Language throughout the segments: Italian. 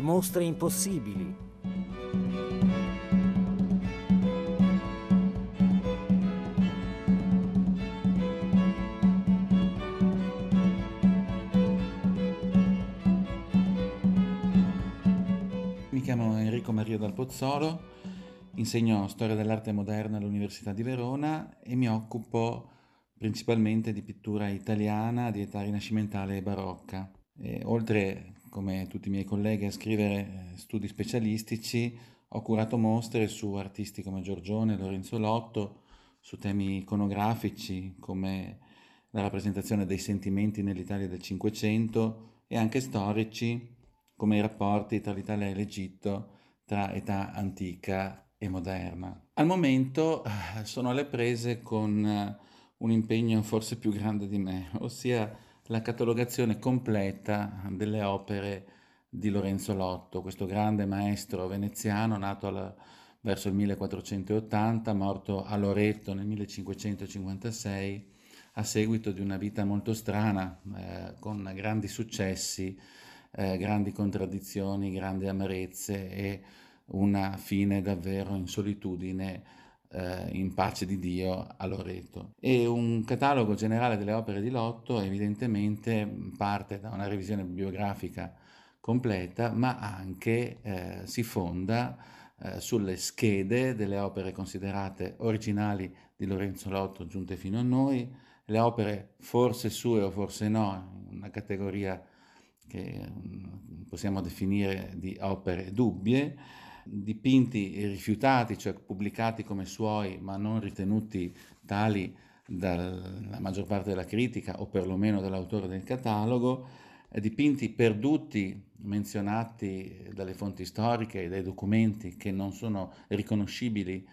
le mostre impossibili. Mi chiamo Enrico Maria Dal Pozzolo, insegno storia dell'arte moderna all'Università di Verona e mi occupo principalmente di pittura italiana di età rinascimentale e barocca. E, oltre, come tutti i miei colleghi, a scrivere eh, studi specialistici, ho curato mostre su artisti come Giorgione, Lorenzo Lotto, su temi iconografici come la rappresentazione dei sentimenti nell'Italia del Cinquecento e anche storici come i rapporti tra l'Italia e l'Egitto tra età antica e moderna. Al momento eh, sono alle prese con eh, un impegno forse più grande di me, ossia la catalogazione completa delle opere di Lorenzo Lotto, questo grande maestro veneziano nato alla, verso il 1480, morto a Loreto nel 1556 a seguito di una vita molto strana, eh, con grandi successi eh, grandi contraddizioni, grandi amarezze e una fine davvero in solitudine, eh, in pace di Dio a Loreto. E un catalogo generale delle opere di Lotto evidentemente parte da una revisione biografica completa, ma anche eh, si fonda eh, sulle schede delle opere considerate originali di Lorenzo Lotto giunte fino a noi, le opere forse sue o forse no, una categoria che mm, possiamo definire di opere dubbie, dipinti rifiutati, cioè pubblicati come suoi ma non ritenuti tali dalla maggior parte della critica o perlomeno dall'autore del catalogo, dipinti perduti, menzionati dalle fonti storiche e dai documenti che non sono riconoscibili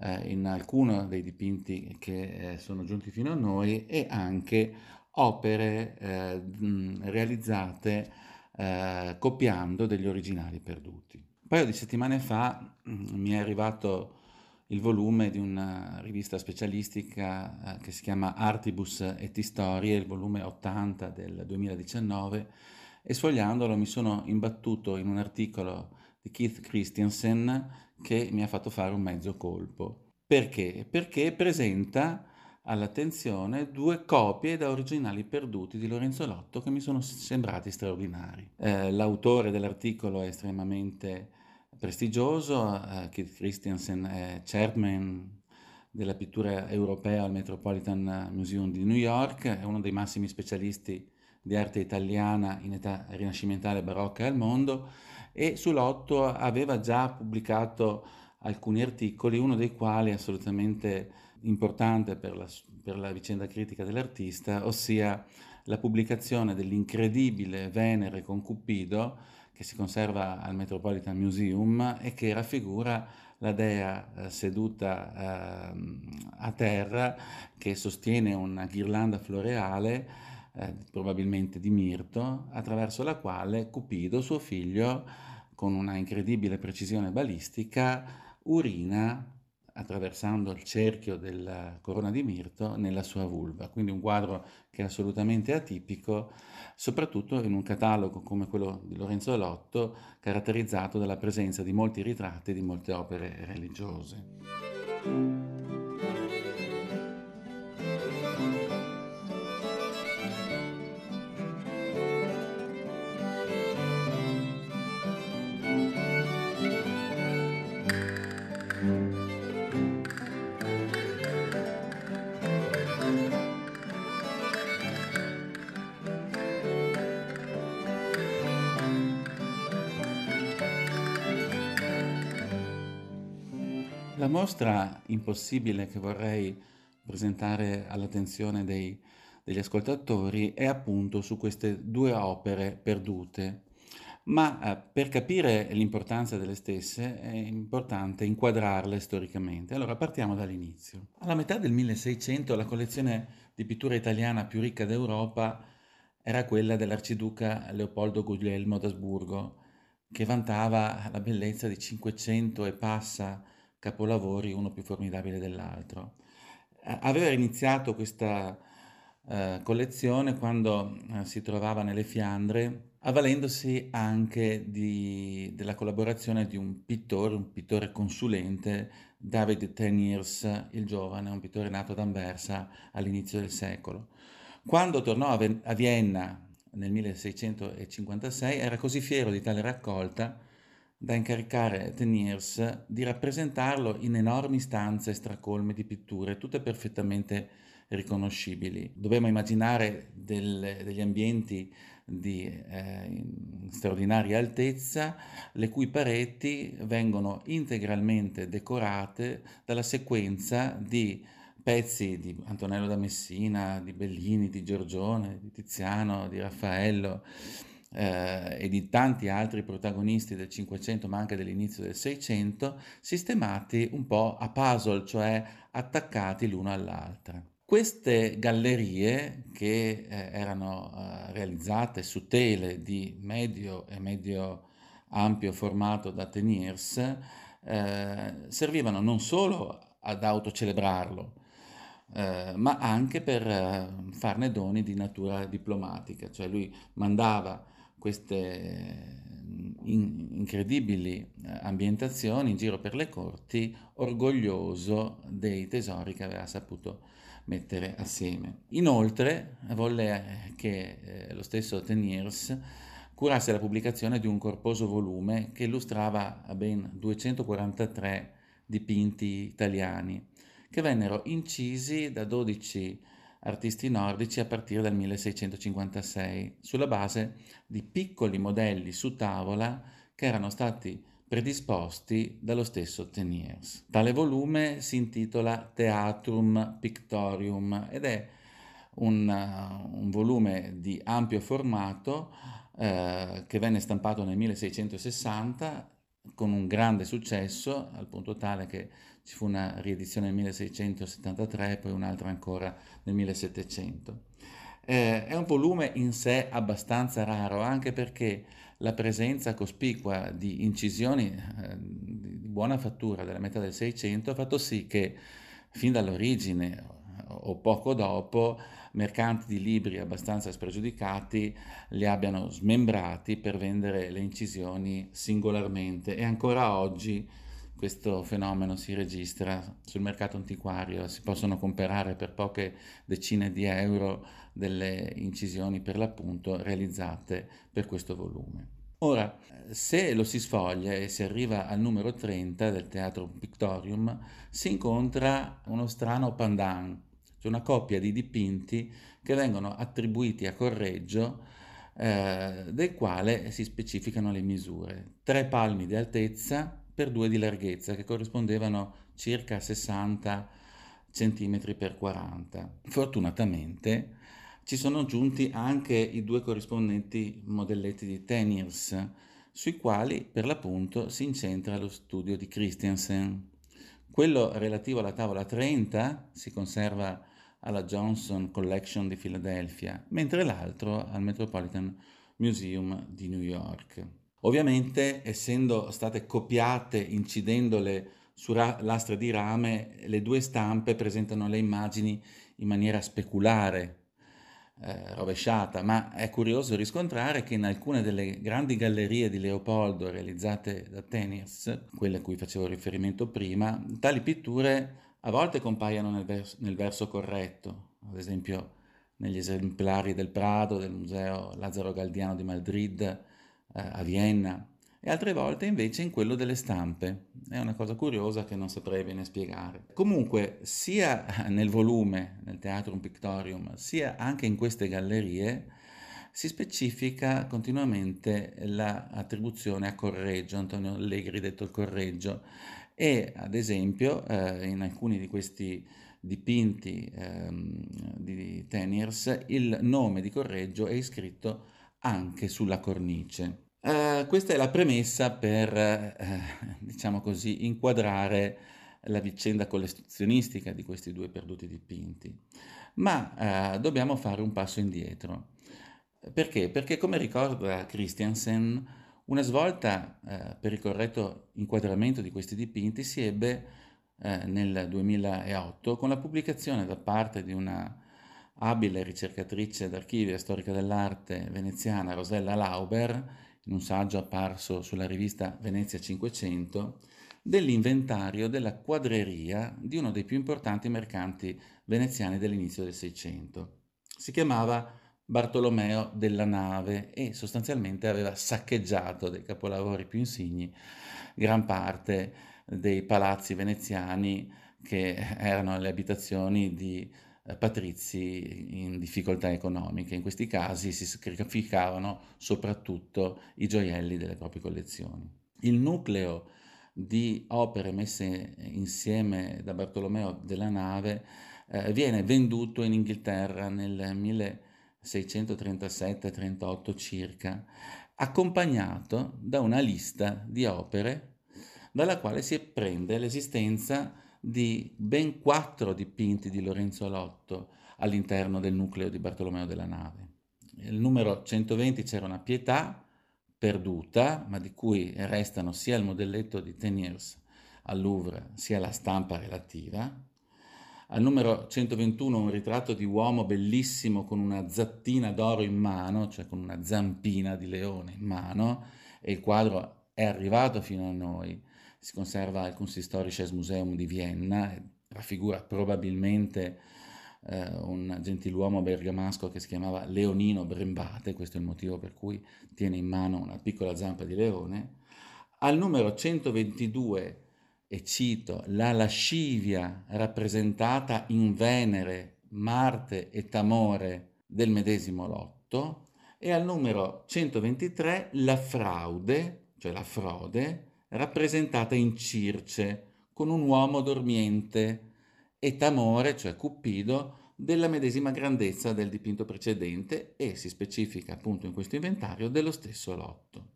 eh, in alcuno dei dipinti che eh, sono giunti fino a noi e anche opere eh, realizzate eh, copiando degli originali perduti. Paio di settimane fa mh, mi è arrivato il volume di una rivista specialistica eh, che si chiama Artibus et Historie, il volume 80 del 2019, e sfogliandolo mi sono imbattuto in un articolo di Keith Christiansen che mi ha fatto fare un mezzo colpo. Perché? Perché presenta all'attenzione due copie da originali perduti di Lorenzo Lotto che mi sono sembrati straordinari. Eh, l'autore dell'articolo è estremamente prestigioso, eh, Keith Christiansen è chairman della pittura europea al Metropolitan Museum di New York, è uno dei massimi specialisti di arte italiana in età rinascimentale barocca al mondo e su Lotto aveva già pubblicato alcuni articoli, uno dei quali assolutamente importante per la, per la vicenda critica dell'artista, ossia la pubblicazione dell'incredibile Venere con Cupido che si conserva al Metropolitan Museum e che raffigura la dea eh, seduta eh, a terra che sostiene una ghirlanda floreale, eh, probabilmente di mirto, attraverso la quale Cupido, suo figlio, con una incredibile precisione balistica, urina attraversando il cerchio della corona di mirto nella sua vulva. Quindi un quadro che è assolutamente atipico, soprattutto in un catalogo come quello di Lorenzo Lotto, caratterizzato dalla presenza di molti ritratti di molte opere religiose. Mostra impossibile che vorrei presentare all'attenzione dei, degli ascoltatori è appunto su queste due opere perdute, ma eh, per capire l'importanza delle stesse è importante inquadrarle storicamente. Allora partiamo dall'inizio. Alla metà del 1600 la collezione di pittura italiana più ricca d'Europa era quella dell'arciduca Leopoldo Guglielmo d'Asburgo, che vantava la bellezza di 500 e passa capolavori, uno più formidabile dell'altro. Aveva iniziato questa eh, collezione quando eh, si trovava nelle Fiandre, avvalendosi anche di, della collaborazione di un pittore, un pittore consulente, David Teniers, il giovane, un pittore nato ad Anversa all'inizio del secolo. Quando tornò a Vienna nel 1656 era così fiero di tale raccolta da incaricare Teniers di rappresentarlo in enormi stanze stracolme di pitture, tutte perfettamente riconoscibili. Dobbiamo immaginare del, degli ambienti di eh, straordinaria altezza, le cui pareti vengono integralmente decorate dalla sequenza di pezzi di Antonello da Messina, di Bellini, di Giorgione, di Tiziano, di Raffaello eh, e di tanti altri protagonisti del Cinquecento ma anche dell'inizio del Seicento, sistemati un po' a puzzle, cioè attaccati l'uno all'altra. Queste gallerie, che eh, erano eh, realizzate su tele di medio e medio ampio formato da Teniers, eh, servivano non solo ad autocelebrarlo, eh, ma anche per eh, farne doni di natura diplomatica, cioè lui mandava queste in, incredibili eh, ambientazioni in giro per le corti, orgoglioso dei tesori che aveva saputo mettere assieme. Inoltre volle che eh, lo stesso Teniers curasse la pubblicazione di un corposo volume che illustrava ben 243 dipinti italiani che vennero incisi da 12 artisti nordici a partire dal 1656 sulla base di piccoli modelli su tavola che erano stati predisposti dallo stesso Teniers. Tale volume si intitola Theatrum Pictorium ed è un, uh, un volume di ampio formato uh, che venne stampato nel 1660 con un grande successo, al punto tale che ci fu una riedizione nel 1673 e poi un'altra ancora nel 1700. Eh, è un volume in sé abbastanza raro, anche perché la presenza cospicua di incisioni eh, di buona fattura della metà del Seicento ha fatto sì che fin dall'origine o poco dopo mercanti di libri abbastanza spregiudicati li abbiano smembrati per vendere le incisioni singolarmente e ancora oggi questo fenomeno si registra sul mercato antiquario, si possono comprare per poche decine di euro delle incisioni per l'appunto realizzate per questo volume. Ora, se lo si sfoglia e si arriva al numero 30 del Teatro Pictorium, si incontra uno strano pandan, cioè una coppia di dipinti che vengono attribuiti a Correggio, eh, del quale si specificano le misure. Tre palmi di altezza, per 2 di larghezza che corrispondevano circa 60 cm per 40. Fortunatamente ci sono giunti anche i due corrispondenti modelletti di Teniers, sui quali per l'appunto si incentra lo studio di Christiansen. Quello relativo alla tavola 30 si conserva alla Johnson Collection di Filadelfia, mentre l'altro al Metropolitan Museum di New York. Ovviamente, essendo state copiate incidendole su lastre di rame, le due stampe presentano le immagini in maniera speculare, eh, rovesciata, ma è curioso riscontrare che in alcune delle grandi gallerie di Leopoldo realizzate da Teniers, quelle a cui facevo riferimento prima, tali pitture a volte compaiono nel, vers- nel verso corretto, ad esempio negli esemplari del Prado, del Museo Lazzaro Galdiano di Madrid, a Vienna e altre volte invece in quello delle stampe. È una cosa curiosa che non saprei bene spiegare. Comunque, sia nel volume, nel Teatrum Pictorium, sia anche in queste gallerie, si specifica continuamente l'attribuzione a Correggio, Antonio Allegri detto il Correggio, e ad esempio eh, in alcuni di questi dipinti ehm, di Teniers il nome di Correggio è iscritto anche sulla cornice. Uh, questa è la premessa per, uh, diciamo così, inquadrare la vicenda collezionistica di questi due perduti dipinti. Ma uh, dobbiamo fare un passo indietro. Perché? Perché come ricorda Christiansen, una svolta per il corretto inquadramento di questi dipinti si ebbe nel 2008 con la pubblicazione da parte di una abile ricercatrice d'archivio e storica dell'arte veneziana Rosella Lauber, in un saggio apparso sulla rivista Venezia 500, dell'inventario della quadreria di uno dei più importanti mercanti veneziani dell'inizio del Seicento. Si chiamava Bartolomeo della Nave e sostanzialmente aveva saccheggiato dei capolavori più insigni gran parte dei palazzi veneziani che erano le abitazioni di patrizi in difficoltà economiche. In questi casi si sacrificavano soprattutto i gioielli delle proprie collezioni. Il nucleo di opere messe insieme da Bartolomeo della Nave eh, viene venduto in Inghilterra nel 1637-38 circa, accompagnato da una lista di opere dalla quale si prende l'esistenza di ben quattro dipinti di Lorenzo Lotto all'interno del nucleo di Bartolomeo della Nave. Il numero 120 c'era una pietà perduta, ma di cui restano sia il modelletto di Teniers al Louvre sia la stampa relativa. Al numero 121 un ritratto di uomo bellissimo con una zattina d'oro in mano, cioè con una zampina di leone in mano, e il quadro è arrivato fino a noi si conserva al Kunsthistorisches Museum di Vienna, raffigura probabilmente eh, un gentiluomo bergamasco che si chiamava Leonino Brembate, questo è il motivo per cui tiene in mano una piccola zampa di leone. Al numero 122, e cito, la lascivia rappresentata in Venere, Marte e Tamore del medesimo lotto, e al numero 123 la fraude, cioè la frode, rappresentata in Circe, con un uomo dormiente, e Tamore, cioè Cupido, della medesima grandezza del dipinto precedente e si specifica appunto in questo inventario dello stesso lotto.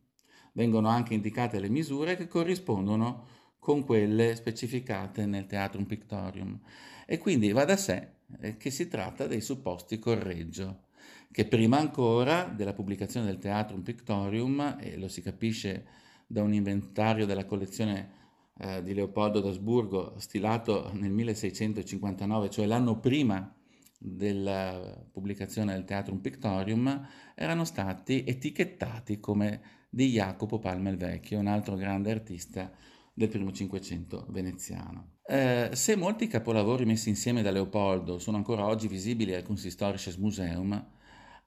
Vengono anche indicate le misure che corrispondono con quelle specificate nel Teatrum Pictorium e quindi va da sé eh, che si tratta dei supposti correggio che prima ancora della pubblicazione del Teatrum Pictorium, e lo si capisce da un inventario della collezione eh, di Leopoldo d'Asburgo stilato nel 1659, cioè l'anno prima della pubblicazione del Teatrum Pictorium, erano stati etichettati come di Jacopo Palma il Vecchio, un altro grande artista del primo Cinquecento veneziano. Eh, se molti capolavori messi insieme da Leopoldo sono ancora oggi visibili al Kunsthistorisches Museum,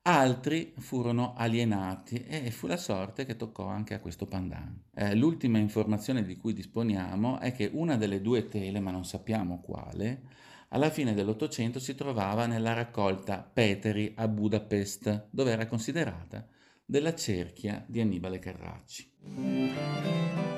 Altri furono alienati e fu la sorte che toccò anche a questo pandan. Eh, l'ultima informazione di cui disponiamo è che una delle due tele, ma non sappiamo quale, alla fine dell'Ottocento si trovava nella raccolta Peteri a Budapest, dove era considerata della cerchia di Annibale Carracci.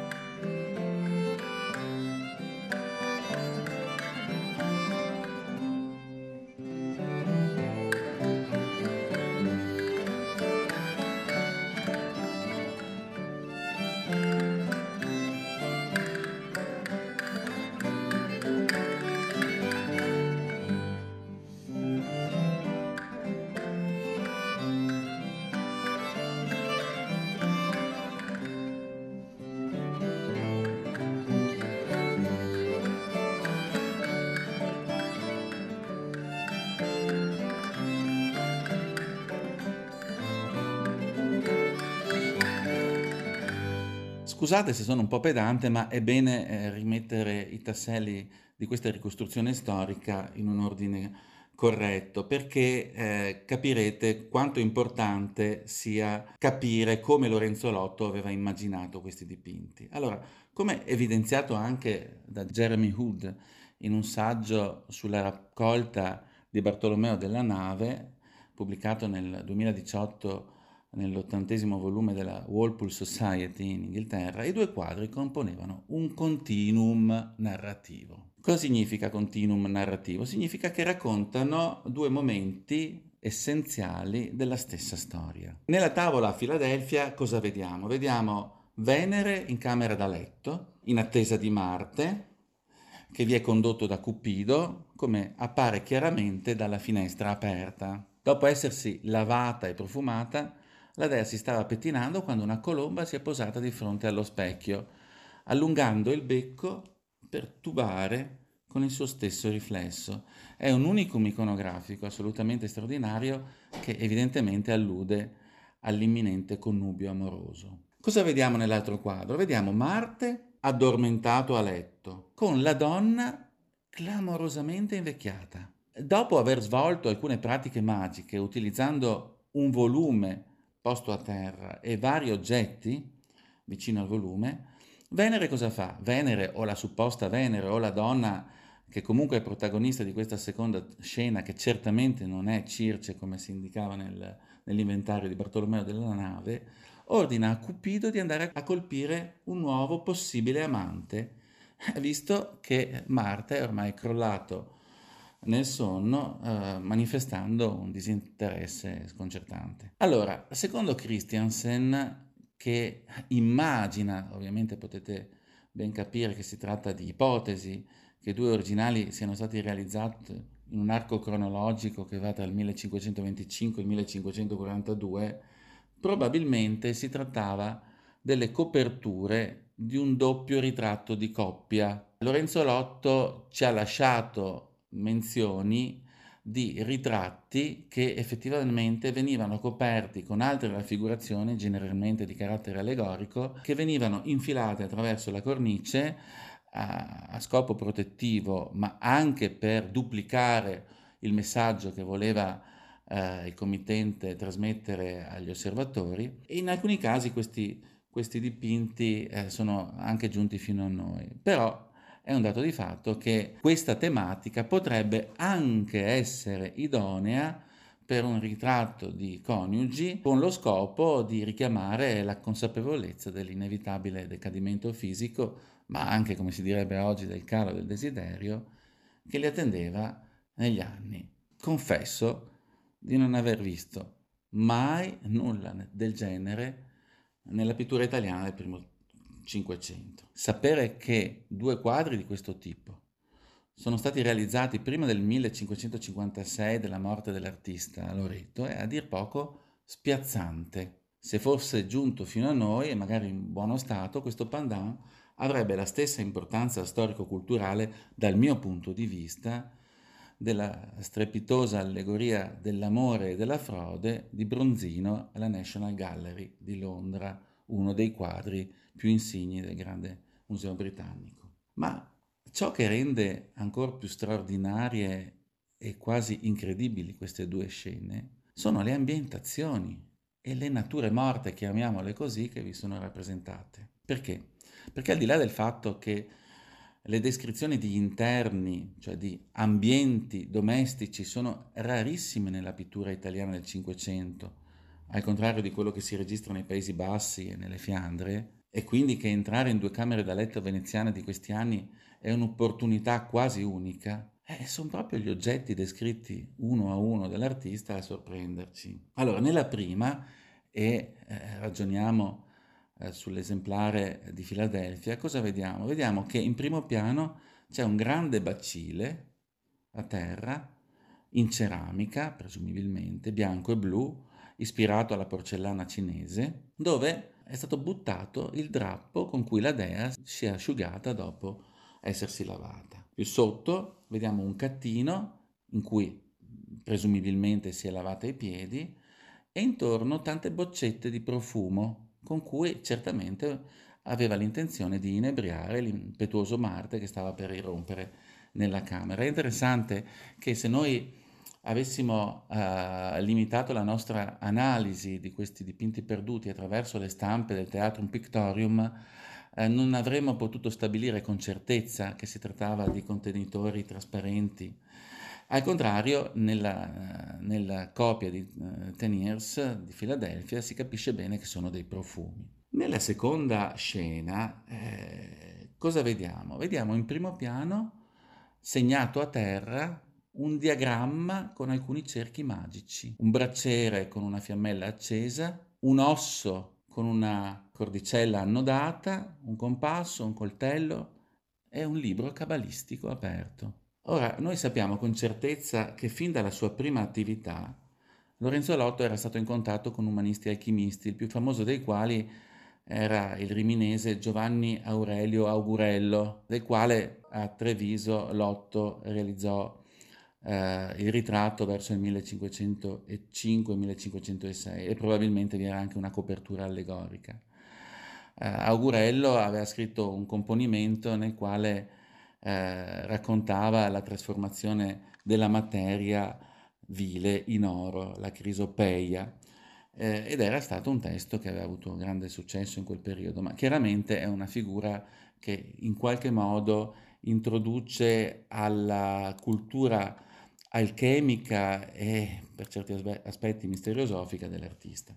Scusate se sono un po' pedante, ma è bene eh, rimettere i tasselli di questa ricostruzione storica in un ordine corretto, perché eh, capirete quanto importante sia capire come Lorenzo Lotto aveva immaginato questi dipinti. Allora, come evidenziato anche da Jeremy Hood in un saggio sulla raccolta di Bartolomeo della Nave, pubblicato nel 2018 nell'ottantesimo volume della Walpole Society in Inghilterra, i due quadri componevano un continuum narrativo. Cosa significa continuum narrativo? Significa che raccontano due momenti essenziali della stessa storia. Nella tavola a Filadelfia cosa vediamo? Vediamo Venere in camera da letto, in attesa di Marte, che vi è condotto da Cupido, come appare chiaramente dalla finestra aperta. Dopo essersi lavata e profumata, la dea si stava pettinando quando una colomba si è posata di fronte allo specchio, allungando il becco per tubare con il suo stesso riflesso. È un unicum iconografico assolutamente straordinario che evidentemente allude all'imminente connubio amoroso. Cosa vediamo nell'altro quadro? Vediamo Marte addormentato a letto, con la donna clamorosamente invecchiata. Dopo aver svolto alcune pratiche magiche utilizzando un volume posto a terra e vari oggetti vicino al volume, Venere cosa fa? Venere o la supposta Venere o la donna che comunque è protagonista di questa seconda scena, che certamente non è Circe come si indicava nel, nell'inventario di Bartolomeo della nave, ordina a Cupido di andare a colpire un nuovo possibile amante, visto che Marte è ormai crollato nel sonno, eh, manifestando un disinteresse sconcertante. Allora, secondo Christiansen, che immagina, ovviamente potete ben capire che si tratta di ipotesi, che due originali siano stati realizzati in un arco cronologico che va il 1525 e il 1542, probabilmente si trattava delle coperture di un doppio ritratto di coppia. Lorenzo Lotto ci ha lasciato menzioni di ritratti che effettivamente venivano coperti con altre raffigurazioni, generalmente di carattere allegorico, che venivano infilate attraverso la cornice a, a scopo protettivo, ma anche per duplicare il messaggio che voleva eh, il committente trasmettere agli osservatori. E in alcuni casi questi, questi dipinti eh, sono anche giunti fino a noi. Però è un dato di fatto che questa tematica potrebbe anche essere idonea per un ritratto di coniugi con lo scopo di richiamare la consapevolezza dell'inevitabile decadimento fisico ma anche, come si direbbe oggi, del calo del desiderio, che li attendeva negli anni. Confesso di non aver visto mai nulla del genere nella pittura italiana del primo Cinquecento. Sapere che due quadri di questo tipo sono stati realizzati prima del 1556 della morte dell'artista Loreto è a dir poco spiazzante. Se fosse giunto fino a noi e magari in buono stato, questo pandan avrebbe la stessa importanza storico-culturale dal mio punto di vista della strepitosa allegoria dell'amore e della frode di Bronzino alla National Gallery di Londra, uno dei quadri più insigni del grande museo britannico. Ma ciò che rende ancora più straordinarie e quasi incredibili queste due scene sono le ambientazioni e le nature morte, chiamiamole così, che vi sono rappresentate. Perché? Perché al di là del fatto che le descrizioni di interni, cioè di ambienti domestici, sono rarissime nella pittura italiana del Cinquecento, al contrario di quello che si registra nei Paesi Bassi e nelle Fiandre, e quindi che entrare in due camere da letto veneziane di questi anni è un'opportunità quasi unica, eh, sono proprio gli oggetti descritti uno a uno dall'artista a sorprenderci. Allora, nella prima, e eh, ragioniamo eh, sull'esemplare di Filadelfia, cosa vediamo? Vediamo che in primo piano c'è un grande bacile a terra, in ceramica, presumibilmente, bianco e blu, ispirato alla porcellana cinese, dove è stato buttato il drappo con cui la dea si è asciugata dopo essersi lavata. Più sotto vediamo un cattino in cui presumibilmente si è lavata i piedi e intorno tante boccette di profumo con cui certamente aveva l'intenzione di inebriare l'impetuoso Marte che stava per irrompere nella camera. È interessante che se noi avessimo uh, limitato la nostra analisi di questi dipinti perduti attraverso le stampe del Teatrum Pictorium, uh, non avremmo potuto stabilire con certezza che si trattava di contenitori trasparenti. Al contrario, nella, nella copia di uh, Teniers di Filadelfia si capisce bene che sono dei profumi. Nella seconda scena eh, cosa vediamo? Vediamo in primo piano segnato a terra un diagramma con alcuni cerchi magici, un braciere con una fiammella accesa, un osso con una cordicella annodata, un compasso, un coltello e un libro cabalistico aperto. Ora, noi sappiamo con certezza che fin dalla sua prima attività Lorenzo Lotto era stato in contatto con umanisti alchimisti, il più famoso dei quali era il riminese Giovanni Aurelio Augurello, del quale a Treviso Lotto realizzò eh, il ritratto verso il 1505-1506 e probabilmente vi era anche una copertura allegorica. Eh, Augurello aveva scritto un componimento nel quale eh, raccontava la trasformazione della materia vile in oro, la crisopeia, eh, ed era stato un testo che aveva avuto grande successo in quel periodo, ma chiaramente è una figura che in qualche modo introduce alla cultura alchemica e per certi aspetti misteriosofica dell'artista.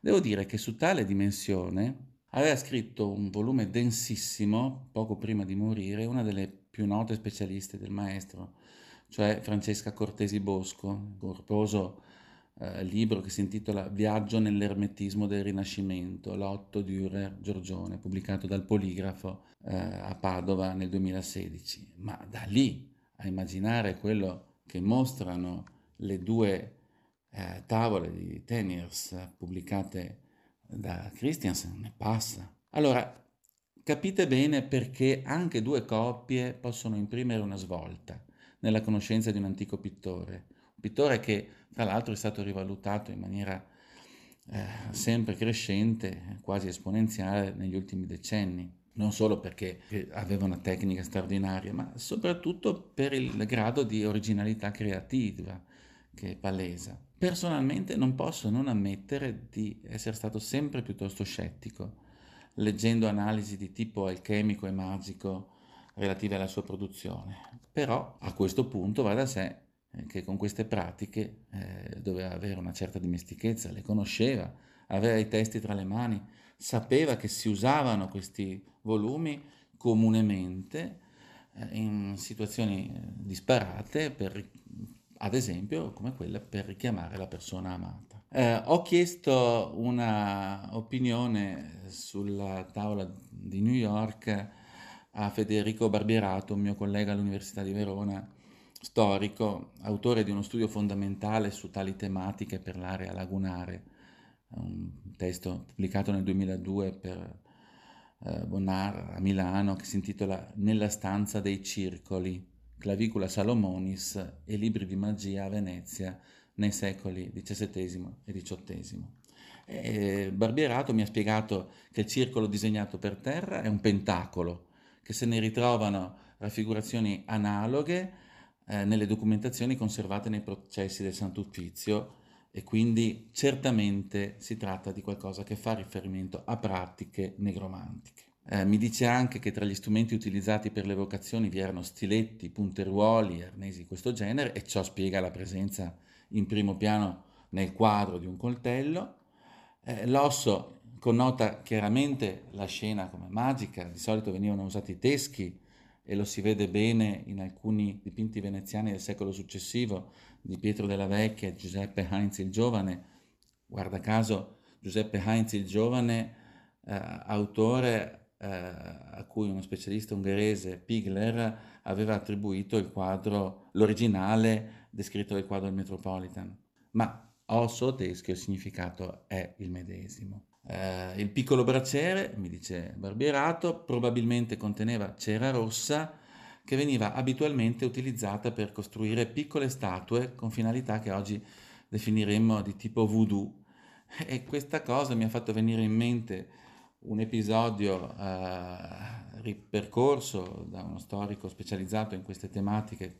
Devo dire che su tale dimensione aveva scritto un volume densissimo poco prima di morire, una delle più note specialiste del maestro, cioè Francesca Cortesi Bosco, corposo eh, libro che si intitola Viaggio nell'ermetismo del Rinascimento, Lotto Dürer Giorgione, pubblicato dal Poligrafo eh, a Padova nel 2016. Ma da lì a immaginare quello che mostrano le due eh, tavole di Teniers pubblicate da Christiansen ne passa. Allora, capite bene perché anche due coppie possono imprimere una svolta nella conoscenza di un antico pittore, un pittore che tra l'altro è stato rivalutato in maniera eh, sempre crescente, quasi esponenziale negli ultimi decenni non solo perché aveva una tecnica straordinaria, ma soprattutto per il grado di originalità creativa che palesa. Personalmente non posso non ammettere di essere stato sempre piuttosto scettico, leggendo analisi di tipo alchemico e magico relative alla sua produzione. Però a questo punto va da sé eh, che con queste pratiche eh, doveva avere una certa dimestichezza, le conosceva, aveva i testi tra le mani, sapeva che si usavano questi volumi comunemente eh, in situazioni eh, disparate, per, ad esempio come quella per richiamare la persona amata. Eh, ho chiesto una opinione sulla tavola di New York a Federico Barbierato, un mio collega all'Università di Verona, storico, autore di uno studio fondamentale su tali tematiche per l'area lagunare un testo pubblicato nel 2002 per eh, Bonar a Milano che si intitola Nella stanza dei circoli, Clavicula Salomonis e libri di magia a Venezia nei secoli XVII e XVIII. E Barbierato mi ha spiegato che il circolo disegnato per terra è un pentacolo, che se ne ritrovano raffigurazioni analoghe eh, nelle documentazioni conservate nei processi del Sant'Uffizio e quindi certamente si tratta di qualcosa che fa riferimento a pratiche negromantiche. Eh, mi dice anche che tra gli strumenti utilizzati per le vocazioni vi erano stiletti, punteruoli arnesi di questo genere e ciò spiega la presenza in primo piano nel quadro di un coltello. Eh, l'osso connota chiaramente la scena come magica, di solito venivano usati teschi e lo si vede bene in alcuni dipinti veneziani del secolo successivo di Pietro della Vecchia e Giuseppe Heinz il Giovane. Guarda caso Giuseppe Heinz il Giovane, eh, autore eh, a cui uno specialista ungherese, Pigler, aveva attribuito il quadro, l'originale descritto del quadro del Metropolitan. Ma osso teschio il significato è il medesimo. Eh, il piccolo braciere, mi dice Barbierato, probabilmente conteneva cera rossa che veniva abitualmente utilizzata per costruire piccole statue con finalità che oggi definiremmo di tipo voodoo. E questa cosa mi ha fatto venire in mente un episodio eh, ripercorso da uno storico specializzato in queste tematiche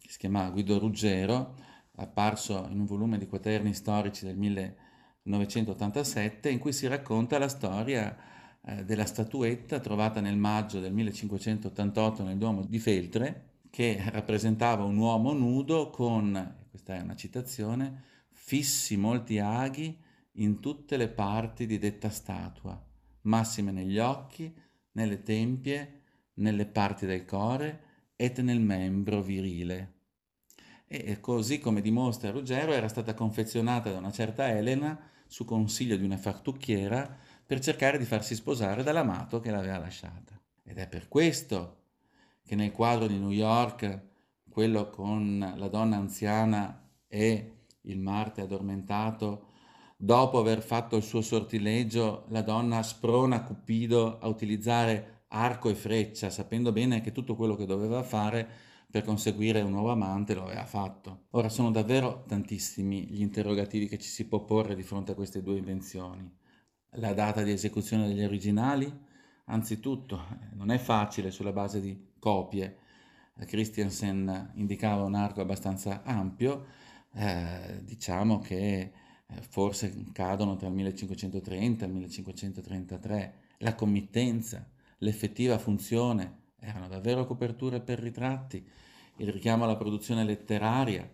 che si chiama Guido Ruggero, apparso in un volume di quaterni storici del 1900 1987 in cui si racconta la storia eh, della statuetta trovata nel maggio del 1588 nel Duomo di Feltre che rappresentava un uomo nudo con, questa è una citazione, fissi molti aghi in tutte le parti di detta statua, massime negli occhi, nelle tempie, nelle parti del core et nel membro virile. E così come dimostra Ruggero era stata confezionata da una certa Elena su consiglio di una fartucchiera per cercare di farsi sposare dall'amato che l'aveva lasciata. Ed è per questo che nel quadro di New York, quello con la donna anziana e il Marte addormentato dopo aver fatto il suo sortileggio, la donna sprona Cupido a utilizzare arco e freccia, sapendo bene che tutto quello che doveva fare per conseguire un nuovo amante lo aveva fatto. Ora sono davvero tantissimi gli interrogativi che ci si può porre di fronte a queste due invenzioni. La data di esecuzione degli originali? Anzitutto, non è facile sulla base di copie. Christiansen indicava un arco abbastanza ampio, eh, diciamo che eh, forse cadono tra il 1530 e il 1533. La committenza, l'effettiva funzione erano davvero coperture per ritratti, il richiamo alla produzione letteraria,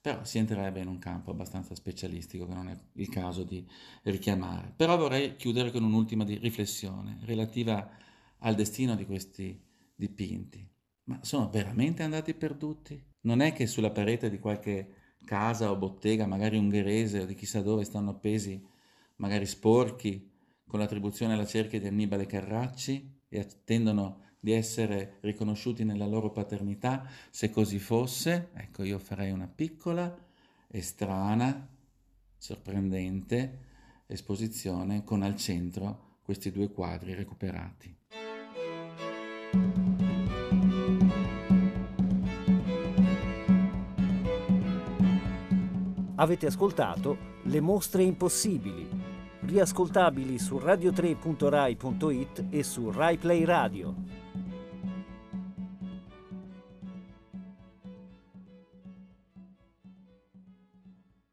però si entrerebbe in un campo abbastanza specialistico che non è il caso di richiamare. Però vorrei chiudere con un'ultima riflessione relativa al destino di questi dipinti. Ma sono veramente andati perduti? Non è che sulla parete di qualche casa o bottega, magari ungherese o di chissà dove, stanno appesi, magari sporchi, con l'attribuzione alla cerchia di Annibale Carracci e attendono di essere riconosciuti nella loro paternità. Se così fosse, ecco, io farei una piccola e strana, sorprendente esposizione con al centro questi due quadri recuperati. Avete ascoltato Le mostre impossibili, riascoltabili su radio3.rai.it e su RaiPlay Radio.